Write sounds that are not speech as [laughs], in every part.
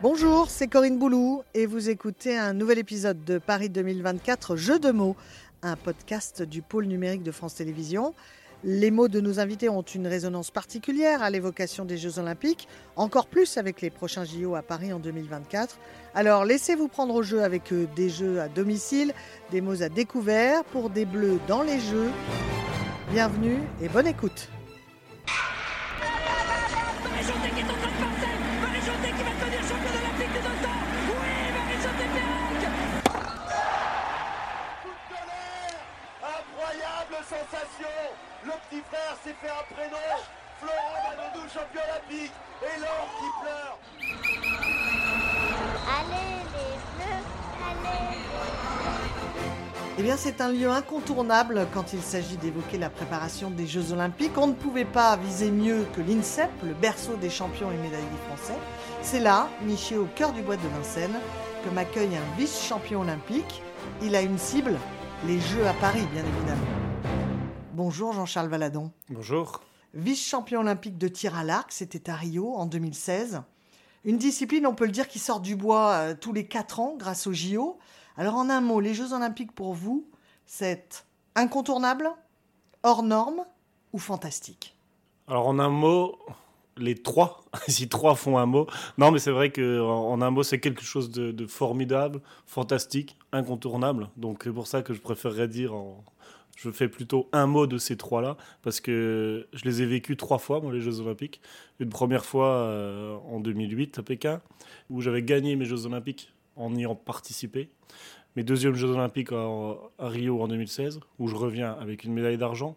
Bonjour, c'est Corinne Boulou et vous écoutez un nouvel épisode de Paris 2024 Jeux de mots, un podcast du pôle numérique de France Télévisions. Les mots de nos invités ont une résonance particulière à l'évocation des Jeux Olympiques, encore plus avec les prochains JO à Paris en 2024. Alors laissez-vous prendre au jeu avec eux des jeux à domicile, des mots à découvert pour des bleus dans les Jeux. Bienvenue et bonne écoute. Petit frère s'est fait un prénom. Florent Manodou, champion olympique. Et l'or qui pleure. Allez les bleus, allez Eh bien, c'est un lieu incontournable quand il s'agit d'évoquer la préparation des Jeux Olympiques. On ne pouvait pas viser mieux que l'INSEP, le berceau des champions et médaillés français. C'est là, niché au cœur du bois de Vincennes, que m'accueille un vice-champion olympique. Il a une cible, les Jeux à Paris, bien évidemment. Bonjour Jean-Charles Valadon. Bonjour. Vice-champion olympique de tir à l'arc, c'était à Rio en 2016. Une discipline, on peut le dire, qui sort du bois euh, tous les 4 ans grâce au JO. Alors en un mot, les Jeux olympiques pour vous, c'est incontournable, hors norme ou fantastique? Alors en un mot, les trois, [laughs] si trois font un mot. Non, mais c'est vrai que en un mot, c'est quelque chose de, de, formidable, fantastique, incontournable. Donc c'est pour ça que je préférerais dire en, je fais plutôt un mot de ces trois-là, parce que je les ai vécus trois fois, moi, les Jeux Olympiques. Une première fois euh, en 2008 à Pékin, où j'avais gagné mes Jeux Olympiques en y participé. Mes deuxièmes Jeux Olympiques à Rio en 2016, où je reviens avec une médaille d'argent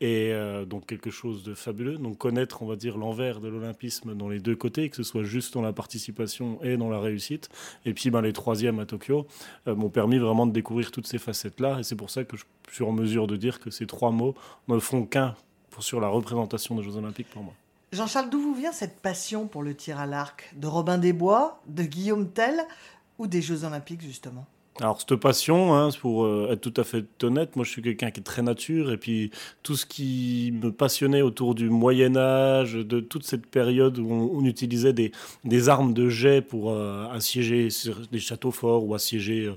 et euh, donc quelque chose de fabuleux. Donc connaître, on va dire, l'envers de l'olympisme dans les deux côtés, que ce soit juste dans la participation et dans la réussite. Et puis ben, les troisièmes à Tokyo euh, m'ont permis vraiment de découvrir toutes ces facettes-là. Et c'est pour ça que je suis en mesure de dire que ces trois mots ne font qu'un sur la représentation des Jeux olympiques pour moi. Jean-Charles, d'où vous vient cette passion pour le tir à l'arc? De Robin des Bois, de Guillaume Tell ou des Jeux olympiques justement? Alors, cette passion, hein, pour euh, être tout à fait honnête, moi je suis quelqu'un qui est très nature, et puis tout ce qui me passionnait autour du Moyen-Âge, de toute cette période où on, utilisait des, armes de jet pour euh, assiéger des châteaux forts ou assiéger euh,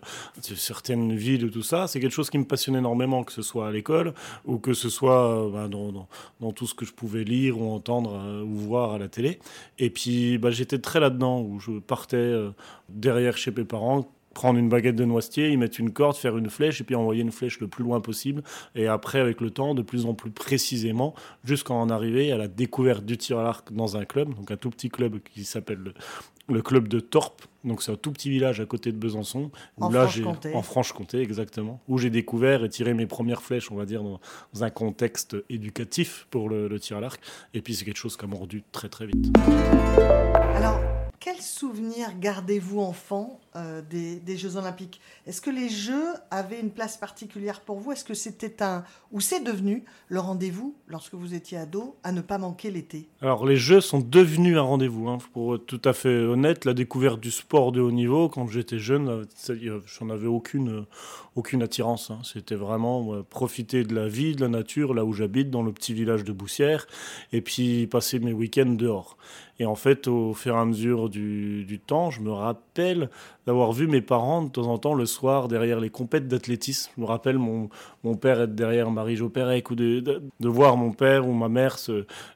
certaines villes, tout ça, c'est quelque chose qui me passionnait énormément, que ce soit à l'école ou que ce soit bah, dans, tout ce que je pouvais lire ou entendre ou voir à la télé. Et puis bah, j'étais très là-dedans, où je partais derrière chez mes parents prendre une baguette de noisetier, y mettre une corde, faire une flèche et puis envoyer une flèche le plus loin possible. Et après, avec le temps, de plus en plus précisément, jusqu'à en arriver à la découverte du tir à l'arc dans un club, donc un tout petit club qui s'appelle le, club de Torp. Donc c'est un tout petit village à côté de Besançon. En Franche-Comté. En Franche-Comté, exactement. Où j'ai découvert et tiré mes premières flèches, on va dire, dans, un contexte éducatif pour le, le tir à l'arc. Et puis c'est quelque chose qui a mordu très très vite. Alors, quel souvenir gardez-vous enfant euh, des, Jeux Olympiques? Est-ce que les Jeux avaient une place particulière pour vous? Est-ce que c'était un ou c'est devenu le rendez-vous lorsque vous étiez ado à ne pas manquer l'été? Alors les Jeux sont devenus un rendez-vous. Hein. Pour être tout à fait honnête, la découverte du sport de haut niveau quand j'étais jeune, j'en avais aucune aucune attirance. Hein. C'était vraiment profiter de la vie, de la nature, là où j'habite, dans le petit village de Boussière, et puis passer mes week-ends dehors. Et en fait, au fur et à mesure du, temps, je me rappelle d'avoir vu mes parents de temps en temps le soir derrière les compètes d'athlétisme. Je me rappelle mon, mon père être derrière Marie-Jo Pérec ou de, de, voir mon père ou ma mère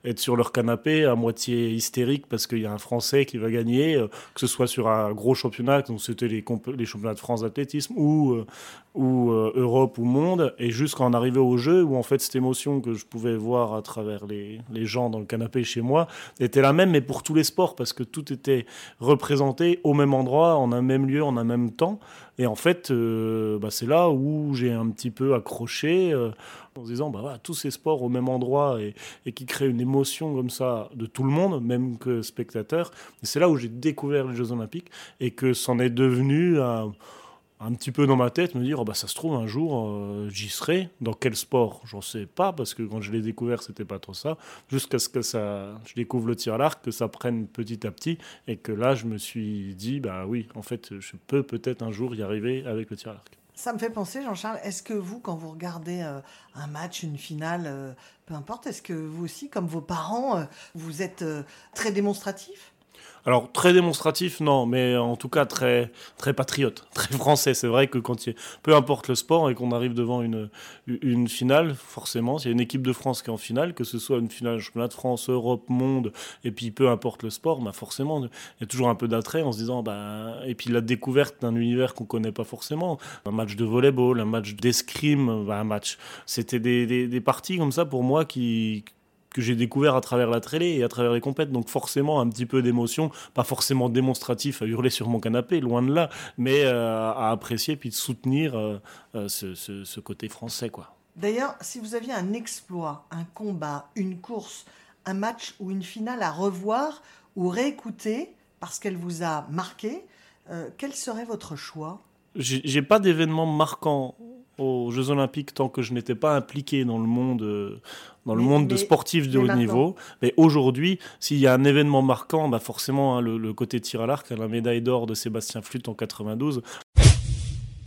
être sur leur canapé à moitié hystérique parce qu'il y a un Français qui va gagner, euh, que ce soit sur un gros championnat, donc c'était les, les championnats de France d'athlétisme ou, euh, ou euh, Europe ou monde, et jusqu'à en arriver au jeu où en fait cette émotion que je pouvais voir à travers les, les gens dans le canapé chez moi était la même, mais pour tous les sports parce que tout était représenté au même endroit, en un même lieu en un même temps. Et en fait, euh, bah, c'est là où j'ai un petit peu accroché euh, en disant, bah, voilà, tous ces sports au même endroit et, qui créent une émotion comme ça de tout le monde, même que spectateur. C'est là où j'ai découvert les Jeux Olympiques et que c'en est devenu un un petit peu dans ma tête, me dire oh bah ça se trouve un jour euh, j'y serai. Dans quel sport? J'en sais pas parce que quand je l'ai découvert c'était pas trop ça. Jusqu'à ce que ça, je découvre le tir à l'arc, que ça prenne petit à petit et que là je me suis dit bah oui en fait je peux peut-être un jour y arriver avec le tir à l'arc. Ça me fait penser, Jean-Charles, est-ce que vous, quand vous regardez euh, un match, une finale, euh, peu importe, est-ce que vous aussi, comme vos parents, vous êtes très démonstratif Alors très démonstratif, non, mais en tout cas très très patriote, [laughs] très français. C'est vrai que quand il, peu importe le sport et qu'on arrive devant une finale, forcément, s'il y a une équipe de France qui est en finale, que ce soit une finale championnat de France, Europe, monde, et puis peu importe le sport, bah forcément, il y a toujours un peu d'attrait en se disant, bah et puis la découverte d'un univers qu'on connaît pas forcément, un match de volleyball, un match d'escrime, bah, un match, c'était des parties comme ça pour moi qui que j'ai découvert à travers la télé et à travers les compètes. Donc forcément un petit peu d'émotion, pas forcément démonstratif à hurler sur mon canapé, loin de là, mais euh, à apprécier puis de soutenir euh, euh, ce, ce, ce, côté français. quoi. D'ailleurs, si vous aviez un exploit, un combat, une course, un match ou une finale à revoir ou réécouter parce qu'elle vous a marqué, quel serait votre choix? J'ai pas d'événement marquant aux Jeux Olympiques tant que je n'étais pas impliqué dans le monde, euh, dans le mais, monde mais, de sportifs de haut maintenant. niveau. Mais aujourd'hui, s'il y a un événement marquant, bah forcément hein, le, le, côté tir à l'arc, la médaille d'or de Sébastien Flûte en 92.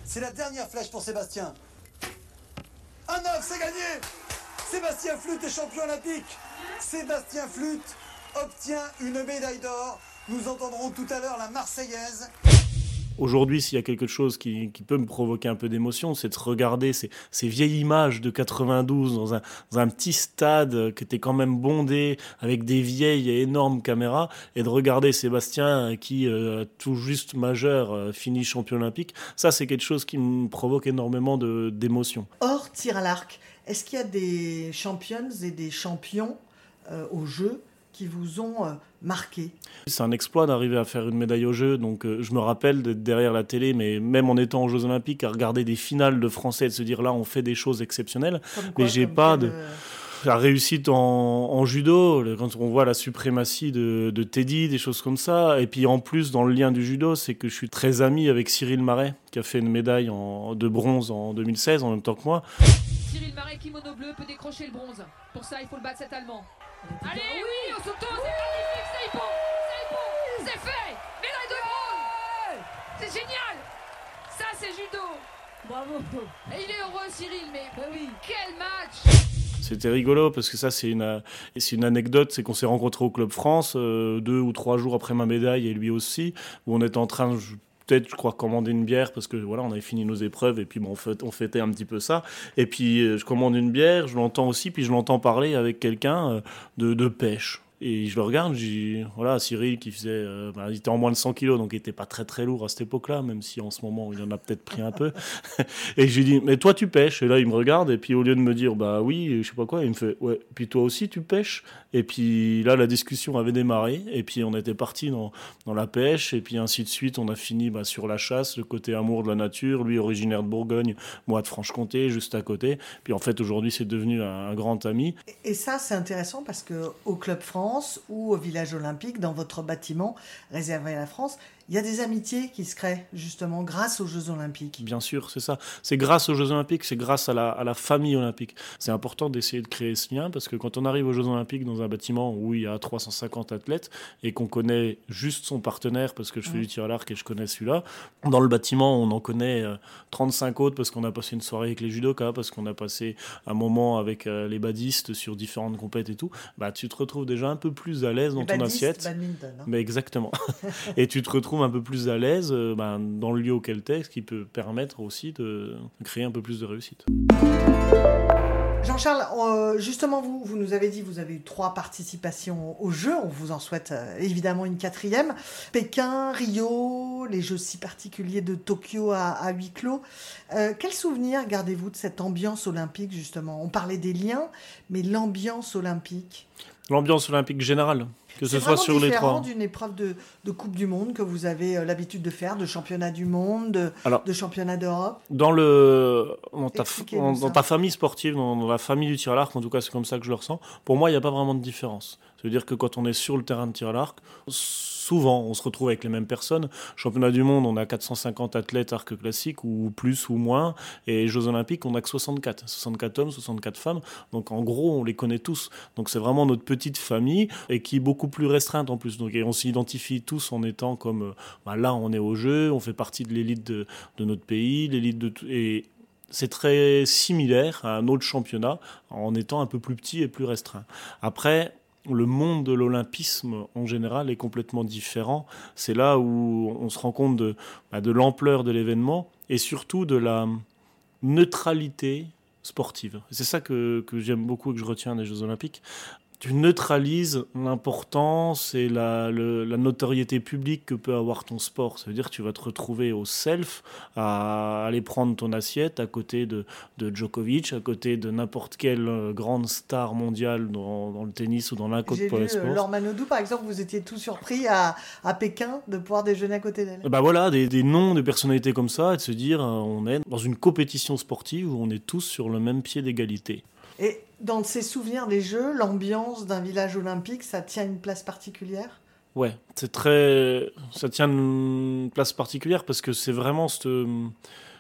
C'est la dernière flèche pour Sébastien. Un 9, c'est gagné Sébastien Flûte est champion olympique. Sébastien Flûte obtient une médaille d'or. Nous entendrons tout à l'heure la Marseillaise. Aujourd'hui, s'il y a quelque chose qui, peut me provoquer un peu d'émotion, c'est de regarder ces, vieilles images de 92 dans un, petit stade qui était quand même bondé avec des vieilles et énormes caméras et de regarder Sébastien qui, euh, tout juste majeur, euh, finit champion olympique. Ça, c'est quelque chose qui me provoque énormément d'émotion. Hors tir à l'arc, est-ce qu'il y a des championnes et des champions euh, au jeu qui vous ont euh, marqué C'est un exploit d'arriver à faire une médaille au jeu. Donc, euh, je me rappelle d'être derrière la télé, mais même en étant aux Jeux Olympiques, à regarder des finales de Français et de se dire là, on fait des choses exceptionnelles. Quoi, mais j'ai pas de. La réussite en, en, judo, quand on voit la suprématie de, de, Teddy, des choses comme ça. Et puis en plus, dans le lien du judo, c'est que je suis très ami avec Cyril Marais, qui a fait une médaille en, de bronze en 2016, en même temps que moi. Cyril Marais, kimono bleu, peut décrocher le bronze. Pour ça, il faut le battre cet Allemand. Allez, oui, au sauto, c'est magnifique, c'est bon, c'est bon, c'est fait. Médaille de bronze. C'est génial. Ça, c'est judo. Bravo. Et il est heureux, Cyril, mais bah oui. quel match. C'était rigolo parce que ça c'est une c'est une anecdote c'est qu'on s'est rencontrés au club France euh, deux ou trois jours après ma médaille et lui aussi où on était en train peut-être, je crois, commander une bière parce que voilà, on avait fini nos épreuves et puis on, fêtait un petit peu ça. Et puis euh, je commande une bière, je l'entends aussi, puis je l'entends parler avec quelqu'un euh, de pêche. Et je le regarde, voilà Cyril qui faisait, euh, bah, il était en moins de 100 kilos, donc il était pas très très lourd à cette époque-là, même si en ce moment il en a peut-être pris un peu. [laughs] et je lui dis, mais toi tu pêches Et là il me regarde et puis au lieu de me dire, bah oui, je sais pas quoi, il me fait, ouais. Puis toi aussi tu pêches Et puis là la discussion avait démarré et puis on était parti dans, dans la pêche et puis ainsi de suite. On a fini bah, sur la chasse, le côté amour de la nature, lui originaire de Bourgogne, moi de Franche-Comté, juste à côté. Puis en fait aujourd'hui c'est devenu un, un, grand ami. Et ça c'est intéressant parce que au Club France ou au village olympique, dans votre bâtiment réservé à la France, il y a des amitiés qui se créent justement grâce aux Jeux Olympiques. Bien sûr, c'est ça. C'est grâce aux Jeux Olympiques, c'est grâce à la, à la famille olympique. C'est important d'essayer de créer ce lien parce que quand on arrive aux Jeux Olympiques dans un bâtiment où il y a 350 athlètes et qu'on connaît juste son partenaire parce que je fais du tir à l'arc et je connais celui-là, dans le bâtiment on en connaît 35 autres parce qu'on a passé une soirée avec les judokas, parce qu'on a passé un moment avec les badistes sur différentes compètes et tout, bah tu te retrouves déjà un peu plus à l'aise dans les ton badistes, assiette. Badminton, hein. Mais exactement. [laughs] et tu te retrouves un peu plus à l'aise euh, ben, dans le lieu auquel tu es, ce qui peut permettre aussi de créer un peu plus de réussite. Jean-Charles, euh, justement, vous, vous nous avez dit vous avez eu trois participations aux Jeux. On vous en souhaite euh, évidemment une quatrième. Pékin, Rio, les Jeux si particuliers de Tokyo à, à huis clos. Euh, quel souvenir gardez-vous de cette ambiance olympique, justement? On parlait des liens, mais l'ambiance olympique? L'ambiance olympique générale que ce soit sur les trois. d'une épreuve de, de, Coupe du Monde que vous avez euh, l'habitude de faire, de championnat du monde, de, Alors, de championnat d'Europe Dans, le, dans, ta, en, dans ta famille sportive, dans, dans, la famille du tir à l'arc, en tout cas c'est comme ça que je le ressens, pour moi il n'y a pas vraiment de différence. C'est-à-dire que quand on est sur le terrain de tir à l'arc, souvent on se retrouve avec les mêmes personnes. Championnat du monde, on a 450 athlètes arc classique, ou plus ou moins. Et Jeux olympiques, on a que 64. 64 hommes, 64 femmes. Donc en gros, on les connaît tous. Donc c'est vraiment notre petite famille et qui est plus restreinte en plus. Donc on s'identifie tous en étant comme bah, là, on est au jeu, on fait partie de l'élite de, notre pays, l'élite de et c'est très similaire à un autre championnat en étant un peu plus petit et plus restreint. Après, le monde de l'olympisme en général est complètement différent. C'est là où on se rend compte de, bah, de l'ampleur de l'événement et surtout de la neutralité sportive. C'est ça que, que j'aime beaucoup et que je retiens des Jeux olympiques tu neutralises l'importance et la, la, notoriété publique que peut avoir ton sport. Ça veut dire que tu vas te retrouver au self, à aller prendre ton assiette à côté de, de Djokovic, à côté de n'importe quelle grande star mondiale dans, dans le tennis ou dans n'importe quel euh, sport. Laure Manodou, par exemple, vous étiez tout surpris à, à Pékin de pouvoir déjeuner à côté d'elle. Bah voilà, des, des, noms de personnalités comme ça, et de se dire euh, on est dans une compétition sportive où on est tous sur le même pied d'égalité. Et dans ses souvenirs des Jeux, l'ambiance d'un village olympique, ça tient une place particulière? Ouais, c'est très. Ça tient une place particulière parce que c'est vraiment cette,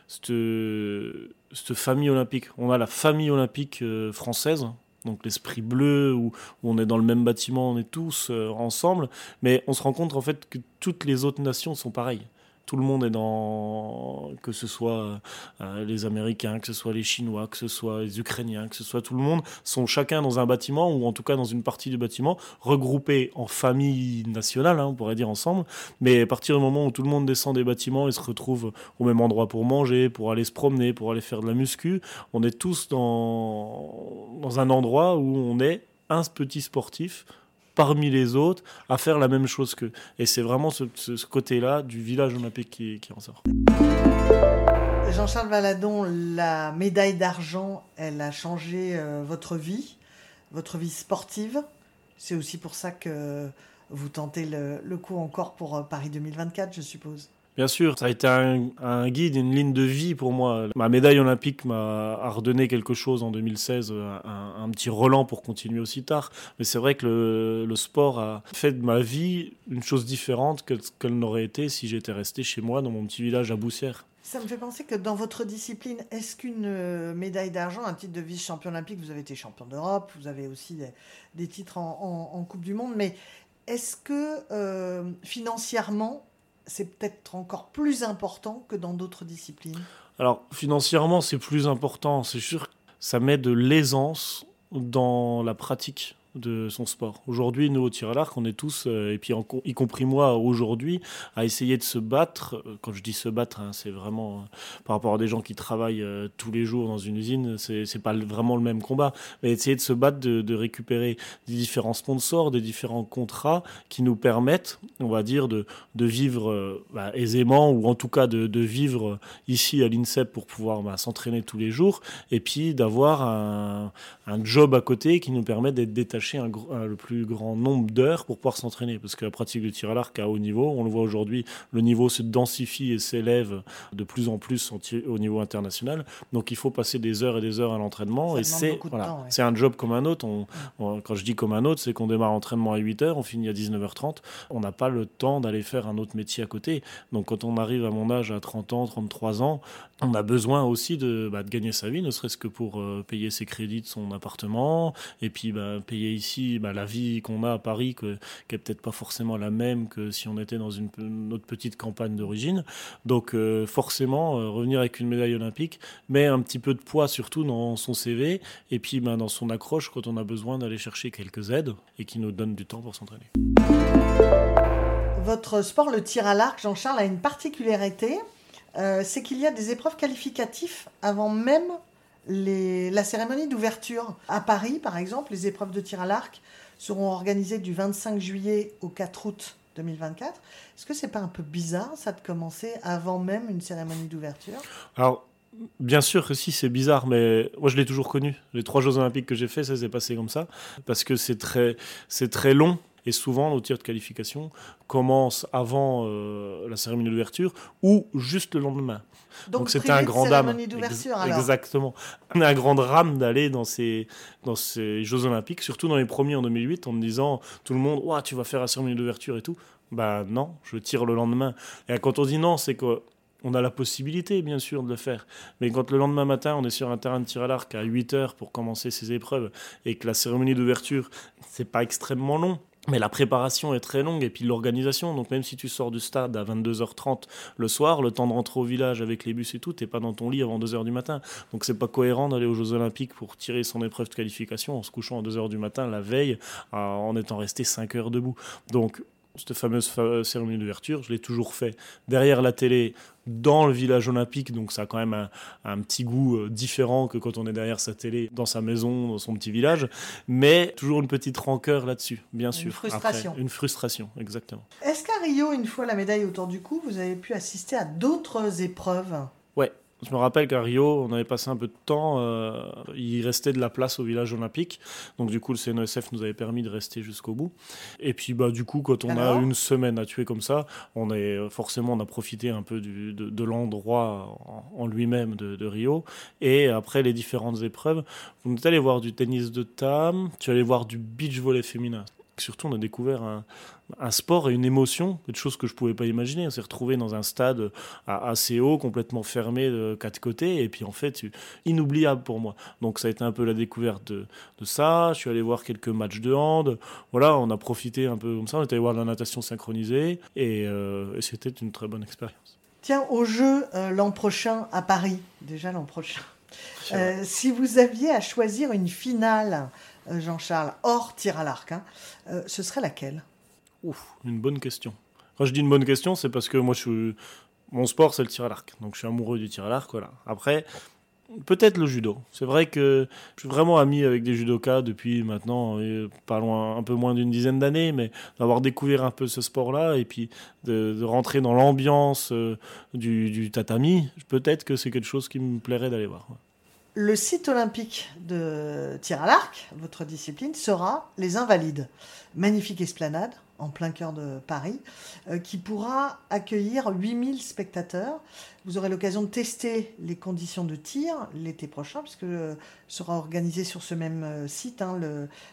cette, famille olympique. On a la famille olympique euh, française, donc l'esprit bleu, où, où, on est dans le même bâtiment, on est tous euh, ensemble, mais on se rend compte en fait que toutes les autres nations sont pareilles tout le monde est dans, que ce soit euh, les Américains, que ce soit les Chinois, que ce soit les Ukrainiens, que ce soit tout le monde, sont chacun dans un bâtiment, ou en tout cas dans une partie du bâtiment, regroupés en famille nationale, hein, on pourrait dire ensemble. Mais à partir du moment où tout le monde descend des bâtiments et se retrouve au même endroit pour manger, pour aller se promener, pour aller faire de la muscu, on est tous dans, dans un endroit où on est un petit sportif parmi les autres à faire la même chose qu'eux. Et c'est vraiment ce, côté-là du village olympique qui, qui en sort. Jean-Charles Valadon, la médaille d'argent, elle a changé euh, votre vie, votre vie sportive. C'est aussi pour ça que vous tentez le, coup encore pour euh, Paris 2024, je suppose. Bien sûr, ça a été un, guide, une ligne de vie pour moi. Ma médaille olympique m'a redonné quelque chose en 2016, un, petit relan pour continuer aussi tard. Mais c'est vrai que le, sport a fait de ma vie une chose différente qu'elle n'aurait été si j'étais resté chez moi dans mon petit village à Boussière. Ça me fait penser que dans votre discipline, est-ce qu'une euh, médaille d'argent, un titre de vice-champion olympique, vous avez été champion d'Europe, vous avez aussi des, titres en, Coupe du Monde, mais est-ce que euh, financièrement, c'est peut-être encore plus important que dans d'autres disciplines Alors, financièrement, c'est plus important. C'est sûr ça met de l'aisance dans la pratique de son sport. Aujourd'hui, nous, au tir à l'arc, on est tous, euh, et puis y compris moi aujourd'hui, à essayer de se battre. Euh, quand je dis se battre, hein, c'est vraiment euh, par rapport à des gens qui travaillent tous les jours dans une usine, c'est pas vraiment le même combat. Mais essayer de se battre, de, récupérer des différents sponsors, des différents contrats qui nous permettent, on va dire, de, vivre bah, aisément, ou en tout cas de, vivre ici à l'INSEP pour pouvoir bah, s'entraîner tous les jours, et puis d'avoir un, un job à côté qui nous permet d'être détaché un, le plus grand nombre d'heures pour pouvoir s'entraîner. Parce que la pratique du tir à l'arc à haut niveau, on le voit aujourd'hui, le niveau se densifie et s'élève de plus en plus au niveau international. Donc il faut passer des heures et des heures à l'entraînement. Et c'est voilà, c'est un job comme un autre. On, quand je dis comme un autre, c'est qu'on démarre l'entraînement à 8h, on finit à 19h30. On n'a pas le temps d'aller faire un autre métier à côté. Donc quand on arrive à mon âge, à 30 ans, 33 ans, on a besoin aussi de, bah, de gagner sa vie, ne serait-ce que pour euh, payer ses crédits de son appartement et puis bah, payer ici bah, la vie qu'on a à Paris, que, qui est peut-être pas forcément la même que si on était dans une, autre petite campagne d'origine. Donc euh, forcément, euh, revenir avec une médaille olympique met un petit peu de poids surtout dans son CV et puis bah, dans son accroche quand on a besoin d'aller chercher quelques aides et qui nous donne du temps pour s'entraîner. Votre sport, le tir à l'arc, Jean-Charles, a une particularité, euh, c'est qu'il y a des épreuves qualificatives avant même la cérémonie d'ouverture à Paris, par exemple, les épreuves de tir à l'arc seront organisées du 25 juillet au 4 août 2024. Est-ce que c'est pas un peu bizarre, ça, de commencer avant même une cérémonie d'ouverture? Alors, bien sûr que si, c'est bizarre, mais moi, je l'ai toujours connu. Les trois Jeux Olympiques que j'ai fait, ça s'est passé comme ça, parce que c'est très, c'est très long. Et souvent, nos tirs de qualification commencent avant euh, la cérémonie d'ouverture ou juste le lendemain. Donc c'était un grand drame. Exactement. Un grand drame d'aller dans ces, dans ces Jeux Olympiques, surtout dans les premiers en 2008, en me disant tout le monde, ouais, tu vas faire la cérémonie d'ouverture et tout. Bah non, je tire le lendemain. Et quand on dit non, c'est que on a la possibilité, bien sûr, de le faire. Mais quand le lendemain matin, on est sur un terrain de tir à l'arc à 8 heures pour commencer ses épreuves et que la cérémonie d'ouverture, c'est pas extrêmement long, Mais la préparation est très longue et puis l'organisation. Donc même si tu sors du stade à 22h30 le soir, le temps de rentrer au village avec les bus et tout, t'es pas dans ton lit avant 2h du matin. Donc c'est pas cohérent d'aller aux Jeux Olympiques pour tirer son épreuve de qualification en se couchant à 2h du matin la veille en étant resté 5 heures debout. Donc cette fameuse cérémonie d'ouverture, je l'ai toujours fait derrière la télé, dans le village olympique, donc ça a quand même un, petit goût euh, différent que quand on est derrière sa télé, dans sa maison, dans son petit village, mais toujours une petite rancœur là-dessus, bien sûr. Une frustration. une frustration, exactement. Est-ce qu'à Rio, une fois la médaille autour du cou, vous avez pu assister à d'autres épreuves? Ouais, je me rappelle qu'à Rio, on avait passé un peu de temps. Euh, il restait de la place au village olympique. Donc, du coup, le CNESF nous avait permis de rester jusqu'au bout. Et puis, bah, du coup, quand on a une semaine à tuer comme ça, on est, forcément, on a profité un peu du, de, l'endroit en, lui-même de, Rio. Et après les différentes épreuves, on est allé voir du tennis de table, tu allais voir du beach volley féminin. Surtout, on a découvert un, sport et une émotion, quelque chose que je ne pouvais pas imaginer. On s'est retrouvé dans un stade assez haut, complètement fermé de quatre côtés, et puis en fait, inoubliable pour moi. Donc ça a été un peu la découverte de, ça. Je suis allé voir quelques matchs de hand. Voilà, on a profité un peu comme ça. On est allé voir la natation synchronisée, et, euh, c'était une très bonne expérience. Tiens, au jeu euh, l'an prochain à Paris, déjà l'an prochain. Euh, si vous aviez à choisir une finale, Jean-Charles, hors tir à l'arc, hein, ce serait laquelle? Ouf, une bonne question. Quand je dis une bonne question, c'est parce que moi, je suis... mon sport, c'est le tir à l'arc. Donc, je suis amoureux du tir à l'arc. Voilà. Après, peut-être le judo. C'est vrai que je suis vraiment ami avec des judokas depuis maintenant, euh, un peu moins d'une dizaine d'années, mais d'avoir découvert un peu ce sport-là et puis de, rentrer dans l'ambiance euh, du, tatami, peut-être que c'est quelque chose qui me plairait d'aller voir. Le site olympique de tir à l'arc, votre discipline, sera les Invalides. Magnifique esplanade en plein cœur de Paris, euh, qui pourra accueillir 8000 spectateurs. Vous aurez l'occasion de tester les conditions de tir l'été prochain, puisque sera organisé sur ce même euh, site hein,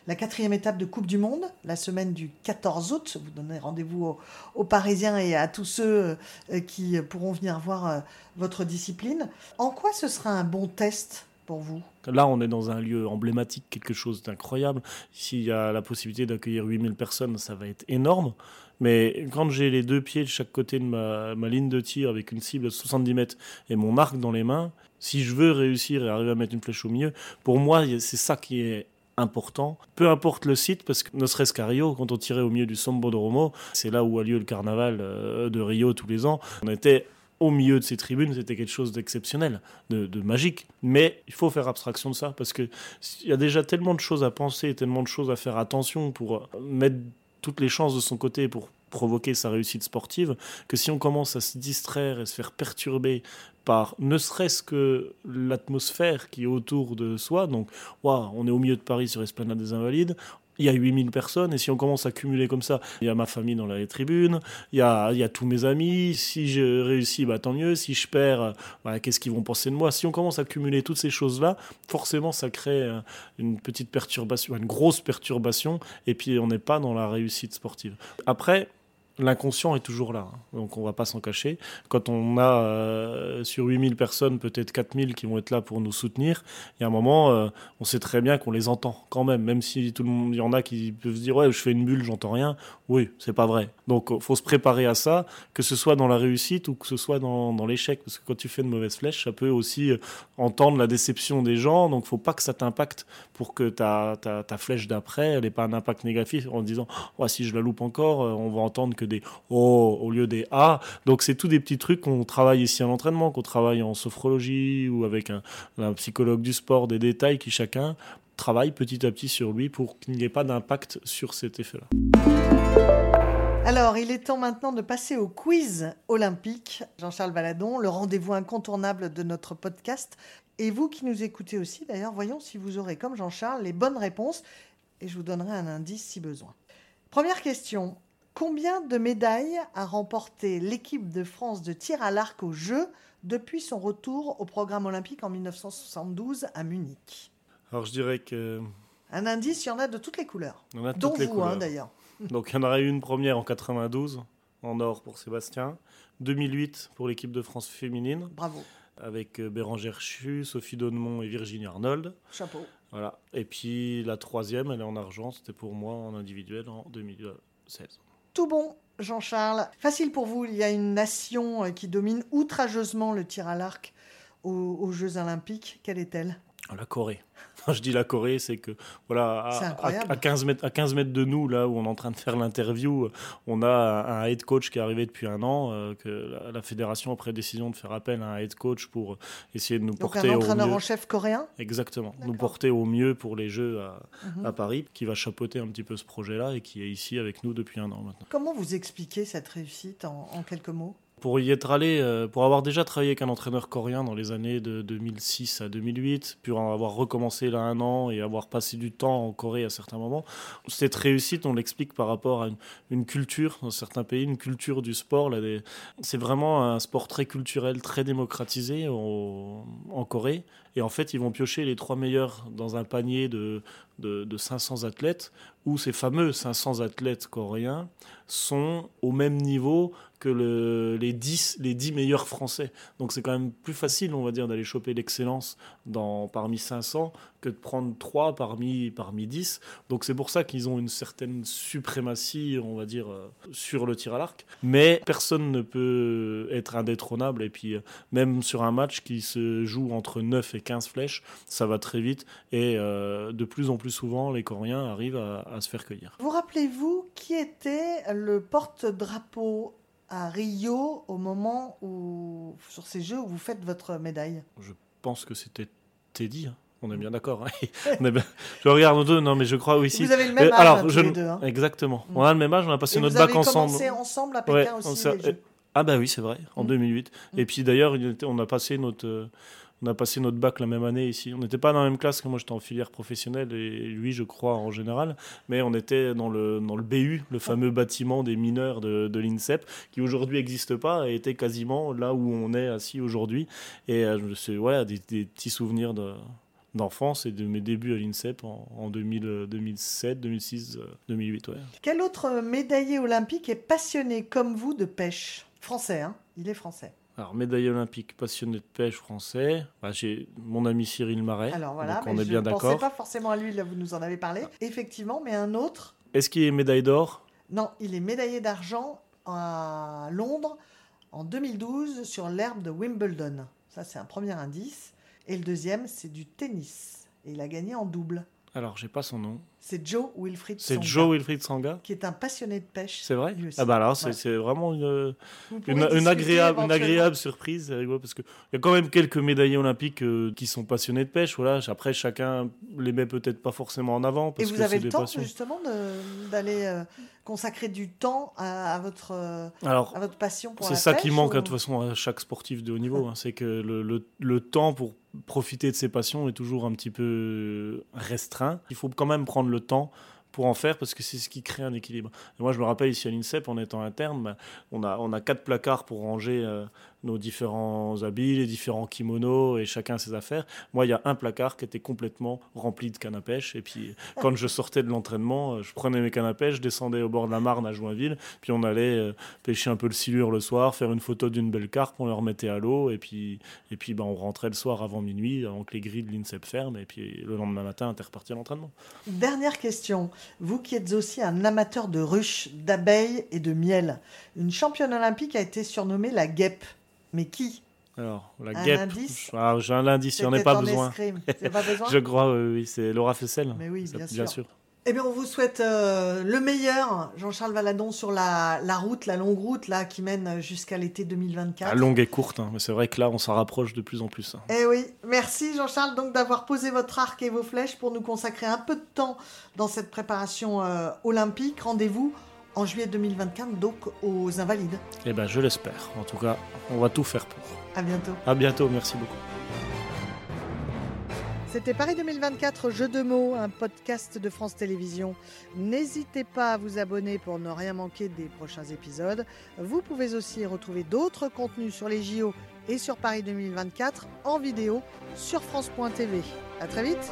la quatrième étape de Coupe du Monde, la semaine du 14 août. Vous donnez rendez-vous aux, Parisiens et à tous ceux euh, qui pourront venir voir votre discipline. En quoi ce sera un bon test? Vous Là, on est dans un lieu emblématique, quelque chose d'incroyable. S'il y a la possibilité d'accueillir 8000 personnes, ça va être énorme. Mais quand j'ai les deux pieds de chaque côté de ma, ligne de tir avec une cible de 70 mètres et mon arc dans les mains, si je veux réussir et arriver à mettre une flèche au milieu, pour moi, c'est ça qui est important. Peu importe le site, parce que ne serait-ce qu'à Rio, quand on tirait au milieu du Sambo de Romo, c'est là où a lieu le carnaval euh, de Rio tous les ans, on était au milieu de ces tribunes, c'était quelque chose d'exceptionnel, de, magique. Mais il faut faire abstraction de ça, parce qu'il y a déjà tellement de choses à penser, tellement de choses à faire attention pour euh, mettre toutes les chances de son côté pour provoquer sa réussite sportive, que si on commence à se distraire et se faire perturber par ne serait-ce que l'atmosphère qui est autour de soi, donc on est au milieu de Paris sur Esplanade des Invalides, il y a 8000 personnes, et si on commence à cumuler comme ça, il y a ma famille dans la tribune, il y a, tous mes amis, si je réussis, bah, tant mieux, si je perds, bah, qu'est-ce qu'ils vont penser de moi? Si on commence à cumuler toutes ces choses-là, forcément, ça crée euh, une petite perturbation, une grosse perturbation, et puis on n'est pas dans la réussite sportive. Après, l'inconscient est toujours là, hein. donc on va pas s'en cacher. Quand on a euh, sur 8000 personnes, peut-être 4000 qui vont être là pour nous soutenir, il y a un moment, euh, on sait très bien qu'on les entend quand même, même si tout le monde, il y en a qui peuvent se dire ouais, je fais une bulle, j'entends rien. Oui, c'est pas vrai. Donc il faut se préparer à ça, que ce soit dans la réussite ou que ce soit dans, l'échec, parce que quand tu fais une mauvaise flèche, ça peut aussi euh, entendre la déception des gens, donc faut pas que ça t'impacte pour que ta, ta, ta flèche d'après, n'ait pas un impact négatif en disant oh, si je la loupe encore, on va entendre que des O au lieu des A. Donc c'est tous des petits trucs qu'on travaille ici à l'entraînement, qu'on travaille en sophrologie ou avec un, psychologue du sport, des détails qui chacun travaille petit à petit sur lui pour qu'il n'y ait pas d'impact sur cet effet-là. Alors, il est temps maintenant de passer au quiz olympique. Jean-Charles Valadon, le rendez-vous incontournable de notre podcast. Et vous qui nous écoutez aussi, d'ailleurs, voyons si vous aurez, comme Jean-Charles, les bonnes réponses. Et je vous donnerai un indice si besoin. Première question. Combien de médailles a remporté l'équipe de France de tir à l'arc aux Jeux depuis son retour au programme olympique en 1972 à Munich? Alors je dirais que... Un indice, il y en a de toutes les couleurs. Il y en a dont les vous, hein, d'ailleurs. [laughs] Donc il y en aurait eu une première en 92, en or pour Sébastien. 2008 pour l'équipe de France féminine. Bravo. avec euh, Bérangère Chu, Sophie Donnemont et Virginie Arnold. Chapeau. Voilà. Et puis la troisième, elle est en argent, c'était pour moi en individuel en 2016. Tout bon, Jean-Charles. Facile pour vous, il y a une nation euh, qui domine outrageusement le tir à l'arc aux, aux Jeux Olympiques. Quelle est-elle? La Corée. [laughs] Quand je dis la Corée, c'est que voilà, à, incroyable. à- à 15 mètres, à 15 mètres de nous, là où on est en train de faire l'interview, on a un head coach qui est arrivé depuis un an, euh, que la, la fédération a pris décision de faire appel à un head coach pour essayer de nous Donc porter un au entraîneur mieux. en chef coréen Exactement, nous porter au mieux pour les Jeux à, Mhm. à Paris, qui va chapeauter un petit peu ce projet-là et qui est ici avec nous depuis un an maintenant. Comment vous expliquez cette réussite en, en quelques mots? Pour y être allé, euh, pour avoir déjà travaillé avec un entraîneur coréen dans les années de 2006 à 2008, puis en avoir recommencé là un an et avoir passé du temps en Corée à certains moments, cette réussite, on l'explique par rapport à une, culture dans certains pays, une culture du sport. C'est vraiment un sport très culturel, très démocratisé en Corée. Et en fait, ils vont piocher les trois meilleurs dans un panier de, de 500 athlètes, où ces fameux 500 athlètes coréens sont au même niveau que le- les, 10, les 10 meilleurs français. Donc c'est quand même plus facile, on va dire, d'aller choper l'excellence dans, parmi 500 que de prendre 3 parmi, parmi 10. Donc c'est pour ça qu'ils ont une certaine suprématie, on va dire, euh, sur le tir à l'arc. Mais personne ne peut être indétrônable. Et puis euh, même sur un match qui se joue entre 9 et 15 flèches, ça va très vite. Et euh, de plus en plus souvent, les Coréens arrivent à, à se faire cueillir. Vous rappelez-vous qui était le porte-drapeau à Rio au moment où, sur ces Jeux, où vous faites votre médaille? Je pense que c'était Teddy. hein. On est bien d'accord. hein. [laughs] On est bien- Je regarde nos deux, non, mais je crois oui. si. Vous avez le même Euh, âge, alors, hein, tous je les deux. hein. Exactement. Mm. On a le même âge, on a passé Et notre vous avez bac ensemble. commencé ensemble à Pékin Ouais, aussi. les Jeux. Ah bah oui, c'est vrai, en Mm. 2008. Mm. Et puis d'ailleurs, on a passé notre euh, on a passé notre bac la même année ici. On n'était pas dans la même classe que moi, j'étais en filière professionnelle et lui, je crois, en général. Mais on était dans le, dans le BU, le fameux bâtiment des mineurs de, de l'INSEP, qui aujourd'hui n'existe pas et était quasiment là où on est assis aujourd'hui. Et euh, je sais, voilà, des, des petits souvenirs de d'enfance et de mes débuts à l'INSEP en, en 2000, euh, 2007, 2006, euh, 2008. Ouais. Quel autre médaillé olympique est passionné comme vous de pêche? Français, hein? Il est français. Alors, médaille olympique, passionné de pêche français. Bah, J'ai mon ami Cyril Marais. Alors voilà, donc mais on est je bien ne pensais d'accord. pas forcément à lui, là vous nous en avez parlé. Effectivement, mais un autre, Est-ce qu'il est médaille d'or? Non, il est médaillé d'argent à Londres en 2012 sur l'herbe de Wimbledon. Ça, c'est un premier indice. Et le deuxième, c'est du tennis. Et il a gagné en double. Alors, j'ai pas son nom. C'est Joe Wilfried C'est Tsonga, Joe Wilfried Sanga qui est un passionné de pêche. C'est vrai lui aussi. Ah bah alors, c'est Ouais. c'est vraiment une, Vous pourrez une, une discuter agréable, une éventuellement. agréable surprise. c'est rigolo, parce qu'il y a quand même quelques médaillés olympiques euh, qui sont passionnés de pêche. Voilà. Après, chacun les met peut-être pas forcément en avant. Et Parce vous que avez c'est le des temps passions. justement de- d'aller euh, consacrer du temps à, à votre, euh, Alors, à votre passion pour C'est la ça pêche qui manque ou- hein, de toute façon à chaque sportif de haut niveau. hein. c'est que le, le- le temps pour profiter de ses passions est toujours un petit peu restreint. Il faut quand même prendre le temps pour en faire parce que c'est ce qui crée un équilibre. Moi, je me rappelle ici à l'INSEP, en étant interne, on, a, on a quatre placards pour ranger euh, nos différents habits, les différents kimonos et chacun ses affaires. Moi, il y a un placard qui était complètement rempli de cannes à pêche. Et puis, [laughs] quand je sortais de l'entraînement, euh, je prenais mes cannes à pêche, je descendais au bord de la Marne à Joinville, puis on allait euh, pêcher un peu le silure le soir, faire une photo d'une belle carpe, on le remettait à l'eau, et puis, et puis ben, on rentrait le soir avant minuit, avant que les grilles de l'INSEP ferment, et puis le lendemain matin, on était reparti à l'entraînement. Dernière question. Vous qui êtes aussi un amateur de ruches, d'abeilles et de miel, une championne olympique a été surnommée la guêpe. Mais qui Alors, la Un guêpe. indice Ah, J'ai un indice, il n'y en a pas besoin. pas [laughs] Je crois, oui, oui, c'est Laura Fessel. Mais oui, Ça- bien sûr. sûr. Eh bien, on vous souhaite euh, le meilleur, Jean-Charles Valadon, sur la, la route, la longue route là, qui mène jusqu'à l'été 2024. La longue et courte, hein, mais c'est vrai que là, on s'en rapproche de plus en plus. hein. Eh oui, merci Jean-Charles donc d'avoir posé votre arc et vos flèches pour nous consacrer un peu de temps dans cette préparation euh, olympique. Rendez-vous en juillet 2024 donc aux Invalides. Eh ben, je l'espère. En tout cas, on va tout faire pour. À bientôt. À bientôt, merci beaucoup. C'était Paris 2024 Jeux de mots, un podcast de France Télévisions. N'hésitez pas à vous abonner pour ne rien manquer des prochains épisodes. Vous pouvez aussi retrouver d'autres contenus sur les JO et sur Paris 2024 en vidéo sur France.tv. À très vite.